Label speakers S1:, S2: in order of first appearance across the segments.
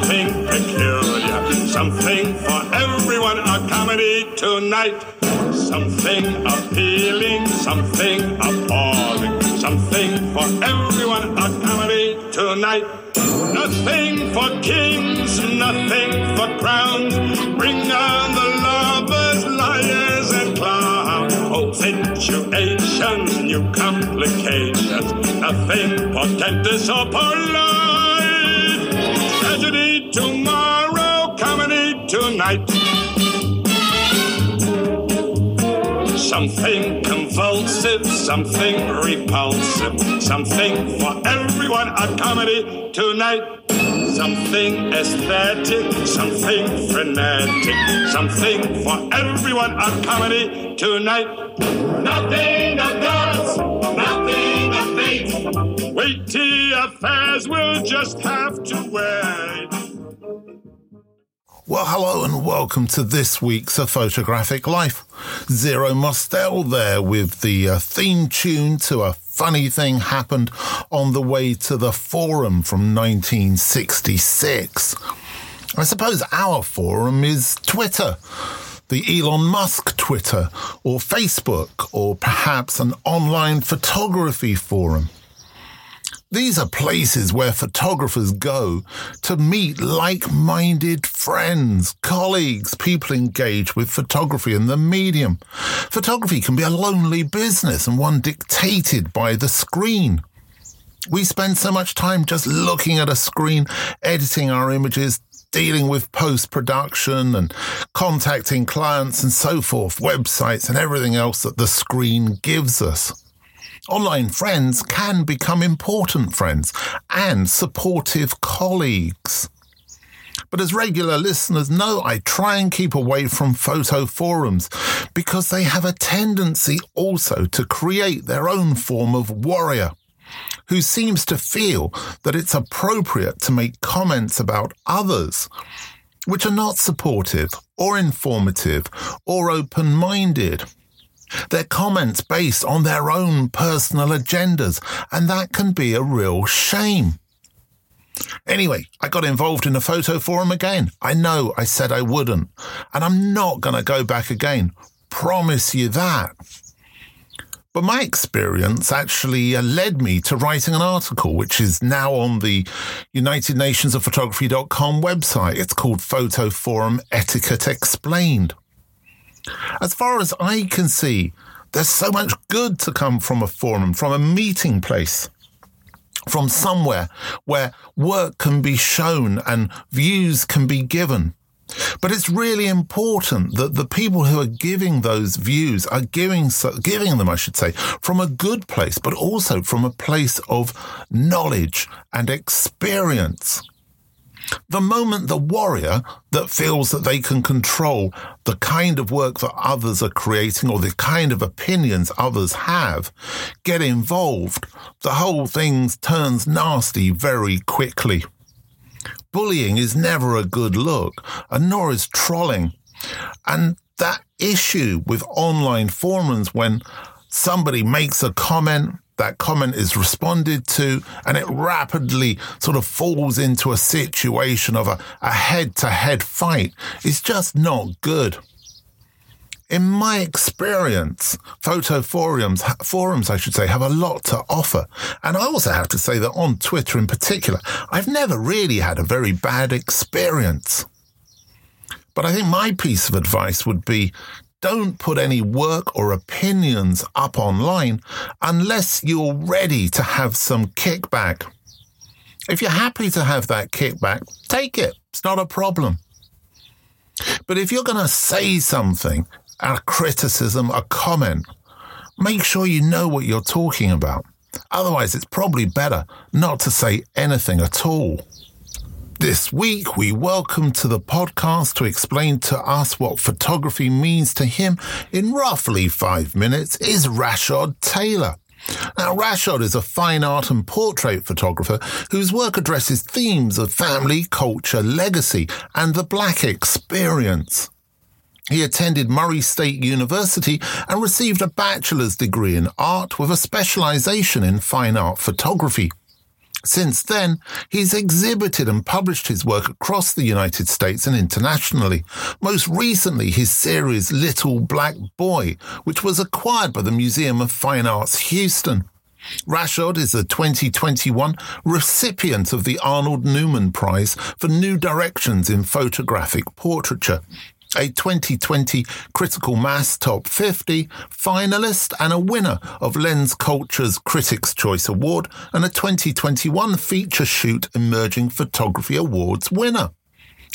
S1: Something peculiar, something for everyone. A comedy tonight. Something appealing, something appalling, something for everyone. A comedy tonight. Nothing for kings, nothing for crowns. Bring on the lovers, liars, and clowns. Oh, situations, new complications. Nothing portentous or polite. Tonight. Something convulsive, something repulsive, something for everyone. A comedy tonight. Something aesthetic, something frenetic, something for everyone. A comedy tonight. Nothing of gods, nothing of fate. Weighty affairs will just have to wait.
S2: Well, hello and welcome to this week's A Photographic Life. Zero Mostel there with the uh, theme tune to a funny thing happened on the way to the forum from 1966. I suppose our forum is Twitter. The Elon Musk Twitter, or Facebook, or perhaps an online photography forum. These are places where photographers go to meet like minded friends, colleagues, people engaged with photography and the medium. Photography can be a lonely business and one dictated by the screen. We spend so much time just looking at a screen, editing our images, dealing with post production and contacting clients and so forth, websites and everything else that the screen gives us. Online friends can become important friends and supportive colleagues. But as regular listeners know, I try and keep away from photo forums because they have a tendency also to create their own form of warrior who seems to feel that it's appropriate to make comments about others which are not supportive or informative or open minded. Their comments based on their own personal agendas, and that can be a real shame. Anyway, I got involved in a photo forum again. I know I said I wouldn't, and I'm not going to go back again. Promise you that. But my experience actually uh, led me to writing an article, which is now on the United Nations of Photography.com website. It's called Photo Forum Etiquette Explained. As far as I can see, there's so much good to come from a forum, from a meeting place, from somewhere where work can be shown and views can be given. But it's really important that the people who are giving those views are giving giving them, I should say, from a good place, but also from a place of knowledge and experience. The moment the warrior that feels that they can control the kind of work that others are creating or the kind of opinions others have get involved, the whole thing turns nasty very quickly. Bullying is never a good look, and nor is trolling. And that issue with online forums when somebody makes a comment, that comment is responded to, and it rapidly sort of falls into a situation of a head to head fight is just not good. In my experience, photo forums, forums, I should say, have a lot to offer. And I also have to say that on Twitter in particular, I've never really had a very bad experience. But I think my piece of advice would be don't put any work or opinions up online unless you're ready to have some kickback. If you're happy to have that kickback, take it. It's not a problem. But if you're going to say something a criticism, a comment, make sure you know what you're talking about. Otherwise, it's probably better not to say anything at all. This week, we welcome to the podcast to explain to us what photography means to him in roughly five minutes is Rashod Taylor. Now, Rashod is a fine art and portrait photographer whose work addresses themes of family, culture, legacy, and the black experience. He attended Murray State University and received a bachelor's degree in art with a specialization in fine art photography. Since then, he's exhibited and published his work across the United States and internationally. Most recently, his series Little Black Boy, which was acquired by the Museum of Fine Arts Houston. Rashod is a 2021 recipient of the Arnold Newman Prize for New Directions in Photographic Portraiture a 2020 Critical Mass Top 50 finalist and a winner of Lens Culture's Critics' Choice Award and a 2021 Feature Shoot Emerging Photography Awards winner.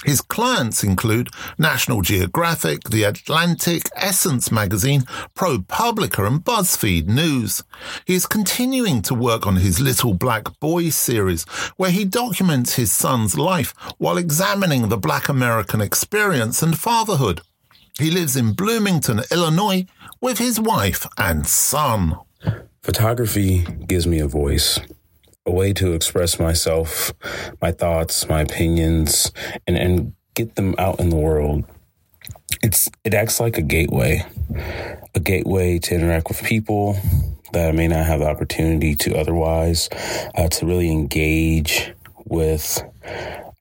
S2: His clients include National Geographic, The Atlantic, Essence Magazine, ProPublica, and BuzzFeed News. He is continuing to work on his Little Black Boy series, where he documents his son's life while examining the Black American experience and fatherhood. He lives in Bloomington, Illinois, with his wife and son.
S1: Photography gives me a voice a way to express myself, my thoughts, my opinions, and, and get them out in the world. It's it acts like a gateway, a gateway to interact with people that I may not have the opportunity to otherwise, uh, to really engage with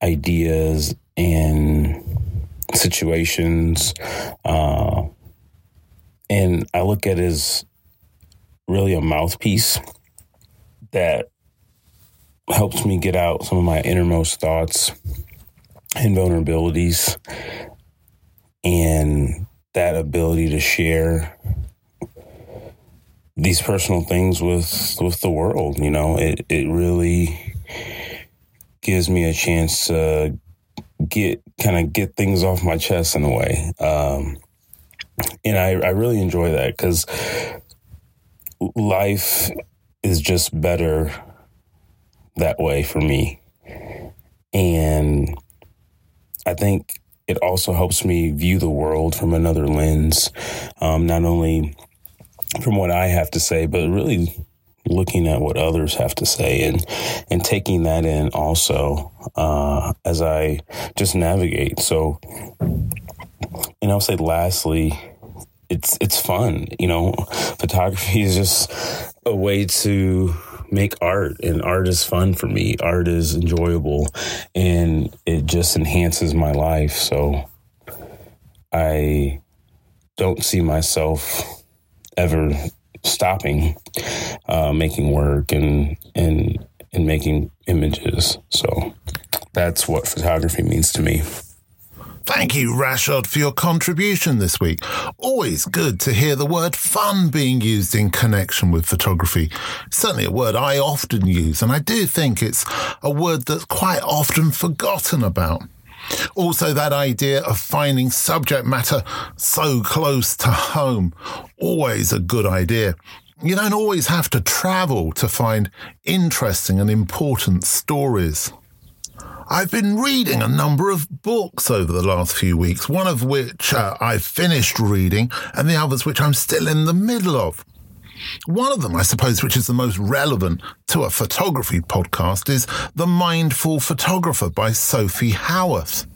S1: ideas and situations. Uh, and I look at it as really a mouthpiece that helps me get out some of my innermost thoughts and vulnerabilities and that ability to share these personal things with with the world you know? It it really gives me a chance to get kind of get things off my chest in a way. Um, and I, I really enjoy that because life is just better that way for me. And I think it also helps me view the world from another lens, um, not only from what I have to say, but really looking at what others have to say and and taking that in also uh, as I just navigate. So, and I'll say lastly, it's it's fun. You know, photography is just a way to make art and art is fun for me. Art is enjoyable and it just enhances my life. So I don't see myself ever stopping uh, making work and and and making images. So that's what photography means to me.
S2: Thank you, Rashod, for your contribution this week. Always good to hear the word fun being used in connection with photography. Certainly a word I often use, and I do think it's a word that's quite often forgotten about. Also, that idea of finding subject matter so close to home, always a good idea. You don't always have to travel to find interesting and important stories. I've been reading a number of books over the last few weeks, one of which uh, I've finished reading and the others which I'm still in the middle of. One of them, I suppose, which is the most relevant to a photography podcast, is The Mindful Photographer by Sophie Howarth.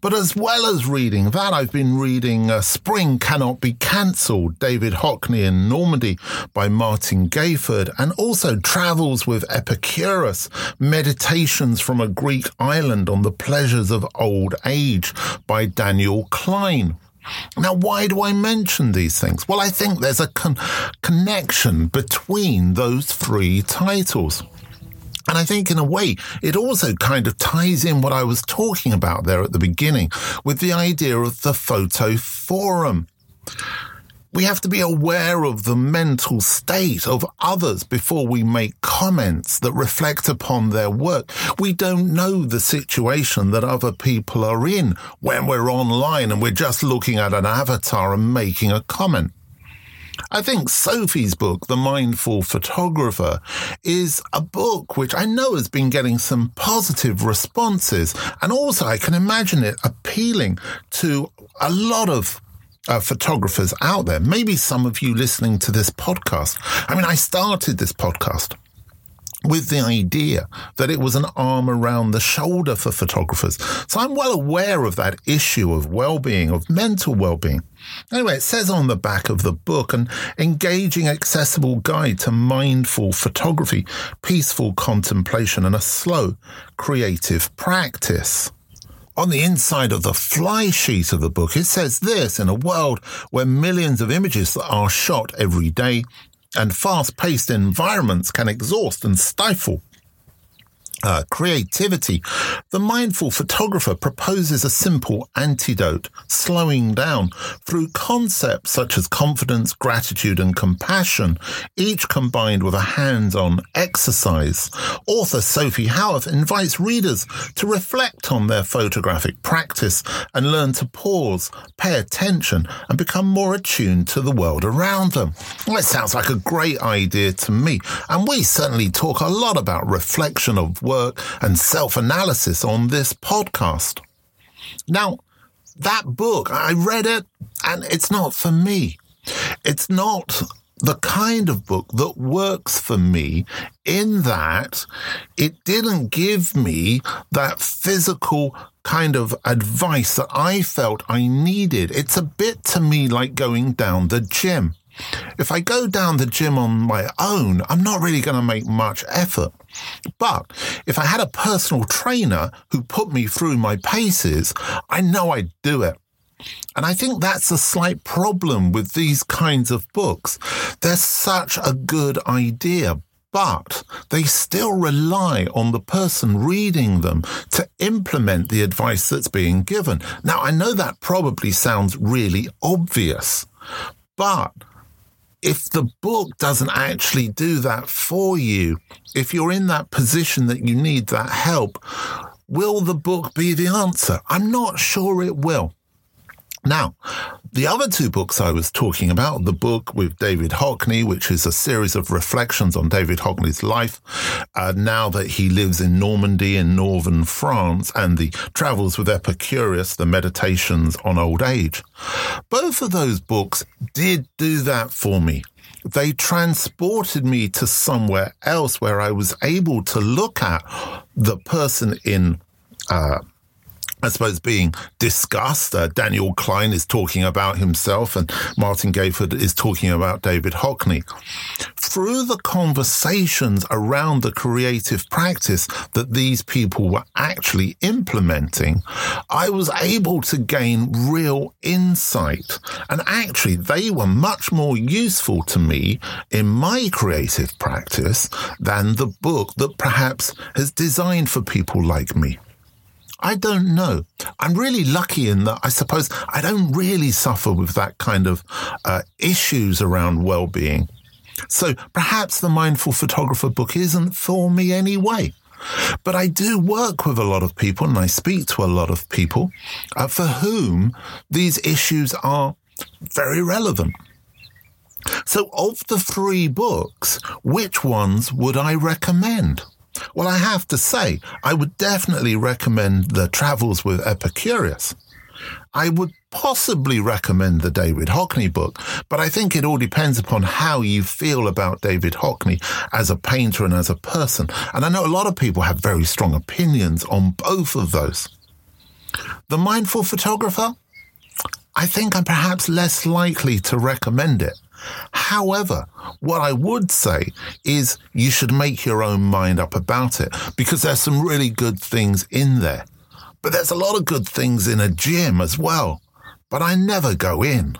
S2: But as well as reading that, I've been reading uh, Spring Cannot Be Cancelled, David Hockney in Normandy by Martin Gayford, and also Travels with Epicurus, Meditations from a Greek Island on the Pleasures of Old Age by Daniel Klein. Now, why do I mention these things? Well, I think there's a con- connection between those three titles. And I think in a way, it also kind of ties in what I was talking about there at the beginning with the idea of the photo forum we have to be aware of the mental state of others before we make comments that reflect upon their work. We don't know the situation that other people are in when we're online and we're just looking at an avatar and making a comment. I think Sophie's book, The Mindful Photographer, is a book which I know has been getting some positive responses. And also, I can imagine it appealing to a lot of uh, photographers out there. Maybe some of you listening to this podcast. I mean, I started this podcast with the idea that it was an arm around the shoulder for photographers. So I'm well aware of that issue of well-being, of mental well-being. Anyway, it says on the back of the book an engaging, accessible guide to mindful photography, peaceful contemplation, and a slow, creative practice. On the inside of the fly sheet of the book, it says this in a world where millions of images are shot every day and fast paced environments can exhaust and stifle uh, creativity, the mindful photographer proposes a simple antidote, slowing down through concepts such as confidence, gratitude, and compassion, each combined with a hands on exercise. Author Sophie Howarth invites readers to reflect on their photographic practice and learn to pause, pay attention, and become more attuned to the world around them. Well, it sounds like a great idea to me, and we certainly talk a lot about reflection of work and self analysis on this podcast. Now, that book, I read it and it's not for me. It's not the kind of book that works for me in that it didn't give me that physical kind of advice that I felt I needed. It's a bit to me like going down the gym. If I go down the gym on my own, I'm not really going to make much effort. But if I had a personal trainer who put me through my paces, I know I'd do it. And I think that's a slight problem with these kinds of books. They're such a good idea, but they still rely on the person reading them to implement the advice that's being given. Now, I know that probably sounds really obvious, but if the book doesn't actually do that for you, if you're in that position that you need that help, will the book be the answer? I'm not sure it will. Now, the other two books I was talking about, the book with David Hockney, which is a series of reflections on David Hockney's life, uh, now that he lives in Normandy in northern France, and the Travels with Epicurus, the Meditations on Old Age. Both of those books did do that for me. They transported me to somewhere else where I was able to look at the person in uh, I suppose, being discussed. Uh, Daniel Klein is talking about himself, and Martin Gayford is talking about David Hockney. Through the conversations around the creative practice that these people were actually implementing, I was able to gain real insight. And actually, they were much more useful to me in my creative practice than the book that perhaps has designed for people like me. I don't know. I'm really lucky in that I suppose I don't really suffer with that kind of uh, issues around well-being. So perhaps the Mindful Photographer book isn't for me anyway. But I do work with a lot of people and I speak to a lot of people uh, for whom these issues are very relevant. So, of the three books, which ones would I recommend? Well, I have to say, I would definitely recommend the Travels with Epicurus. I would possibly recommend the David Hockney book, but I think it all depends upon how you feel about David Hockney as a painter and as a person. And I know a lot of people have very strong opinions on both of those. The Mindful Photographer, I think I'm perhaps less likely to recommend it. However, what I would say is you should make your own mind up about it because there's some really good things in there. But there's a lot of good things in a gym as well. But I never go in.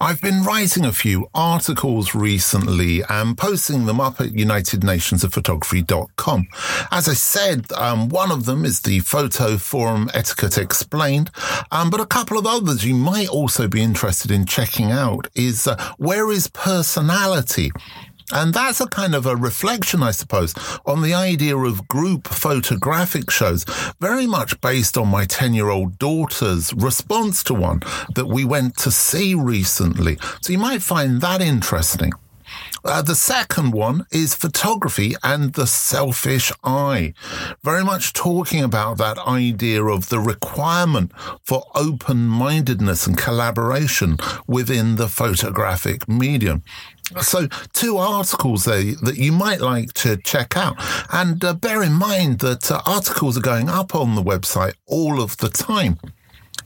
S2: I've been writing a few articles recently and posting them up at UnitedNationsOfPhotography.com. As I said, um, one of them is the Photo Forum Etiquette Explained, um, but a couple of others you might also be interested in checking out is uh, Where is Personality? And that's a kind of a reflection, I suppose, on the idea of group photographic shows, very much based on my 10 year old daughter's response to one that we went to see recently. So you might find that interesting. Uh, the second one is photography and the selfish eye. Very much talking about that idea of the requirement for open mindedness and collaboration within the photographic medium. So, two articles there that you might like to check out. And uh, bear in mind that uh, articles are going up on the website all of the time.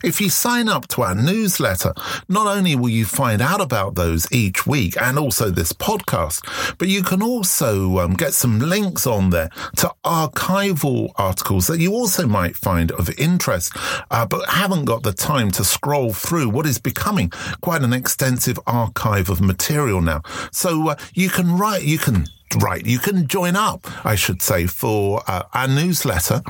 S2: If you sign up to our newsletter, not only will you find out about those each week and also this podcast, but you can also um, get some links on there to archival articles that you also might find of interest, uh, but haven't got the time to scroll through what is becoming quite an extensive archive of material now. So uh, you can write, you can right, you can join up, I should say, for uh, our newsletter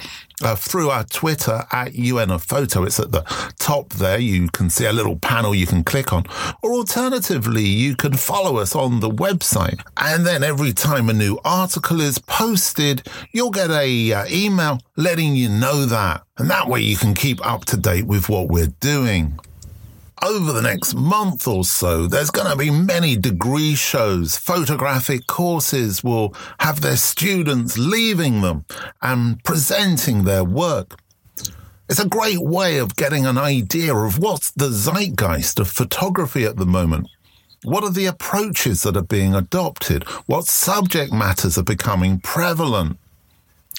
S2: uh, through our Twitter at UN Photo. It's at the top there. You can see a little panel you can click on. Or alternatively, you can follow us on the website. And then every time a new article is posted, you'll get a uh, email letting you know that. And that way you can keep up to date with what we're doing over the next month or so, there's going to be many degree shows. Photographic courses will have their students leaving them and presenting their work. It's a great way of getting an idea of what's the zeitgeist of photography at the moment. What are the approaches that are being adopted? What subject matters are becoming prevalent?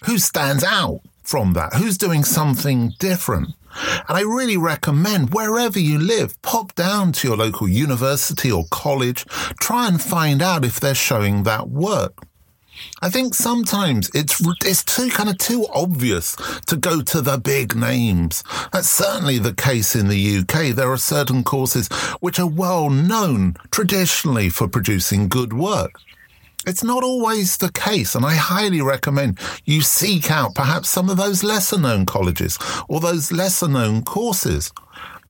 S2: Who stands out from that? Who's doing something different? And I really recommend wherever you live, pop down to your local university or college, try and find out if they're showing that work. I think sometimes it's it's too kind of too obvious to go to the big names. That's certainly the case in the UK. There are certain courses which are well known traditionally for producing good work. It's not always the case, and I highly recommend you seek out perhaps some of those lesser known colleges or those lesser known courses.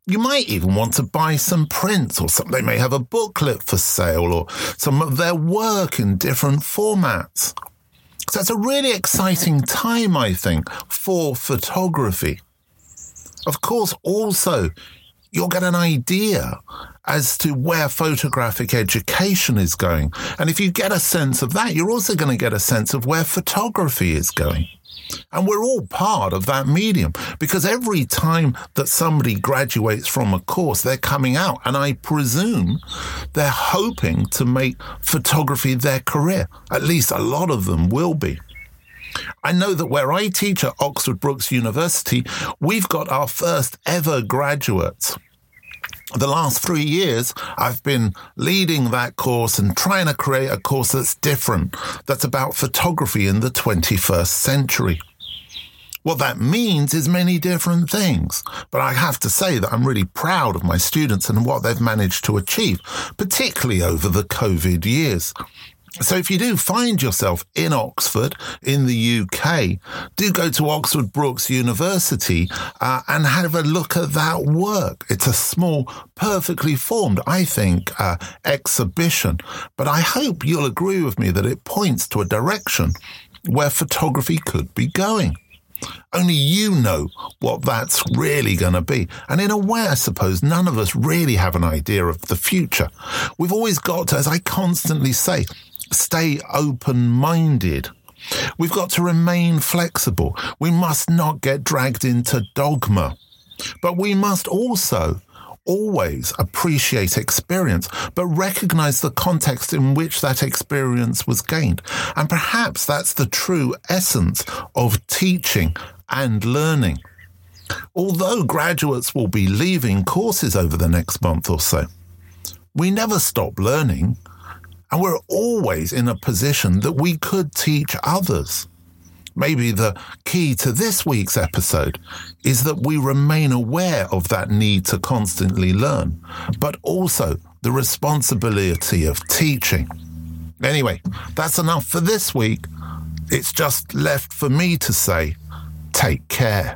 S2: You might even want to buy some prints or something. They may have a booklet for sale or some of their work in different formats. So it's a really exciting time, I think, for photography. Of course, also, you'll get an idea as to where photographic education is going. And if you get a sense of that, you're also going to get a sense of where photography is going. And we're all part of that medium because every time that somebody graduates from a course, they're coming out. And I presume they're hoping to make photography their career. At least a lot of them will be. I know that where I teach at Oxford Brookes University, we've got our first ever graduates the last three years, I've been leading that course and trying to create a course that's different, that's about photography in the 21st century. What that means is many different things, but I have to say that I'm really proud of my students and what they've managed to achieve, particularly over the COVID years. So if you do find yourself in Oxford, in the UK, do go to Oxford Brookes University uh, and have a look at that work. It's a small, perfectly formed, I think, uh, exhibition. But I hope you'll agree with me that it points to a direction where photography could be going. Only you know what that's really going to be. And in a way, I suppose none of us really have an idea of the future. We've always got as I constantly say, stay open minded. We've got to remain flexible. We must not get dragged into dogma. But we must also always appreciate experience, but recognize the context in which that experience was gained. And perhaps that's the true essence of teaching and learning. Although graduates will be leaving courses over the next month or so, we never stop learning. And we're always in a position that we could teach others. Maybe the key to this week's episode is that we remain aware of that need to constantly learn, but also the responsibility of teaching. Anyway, that's enough for this week. It's just left for me to say, take care.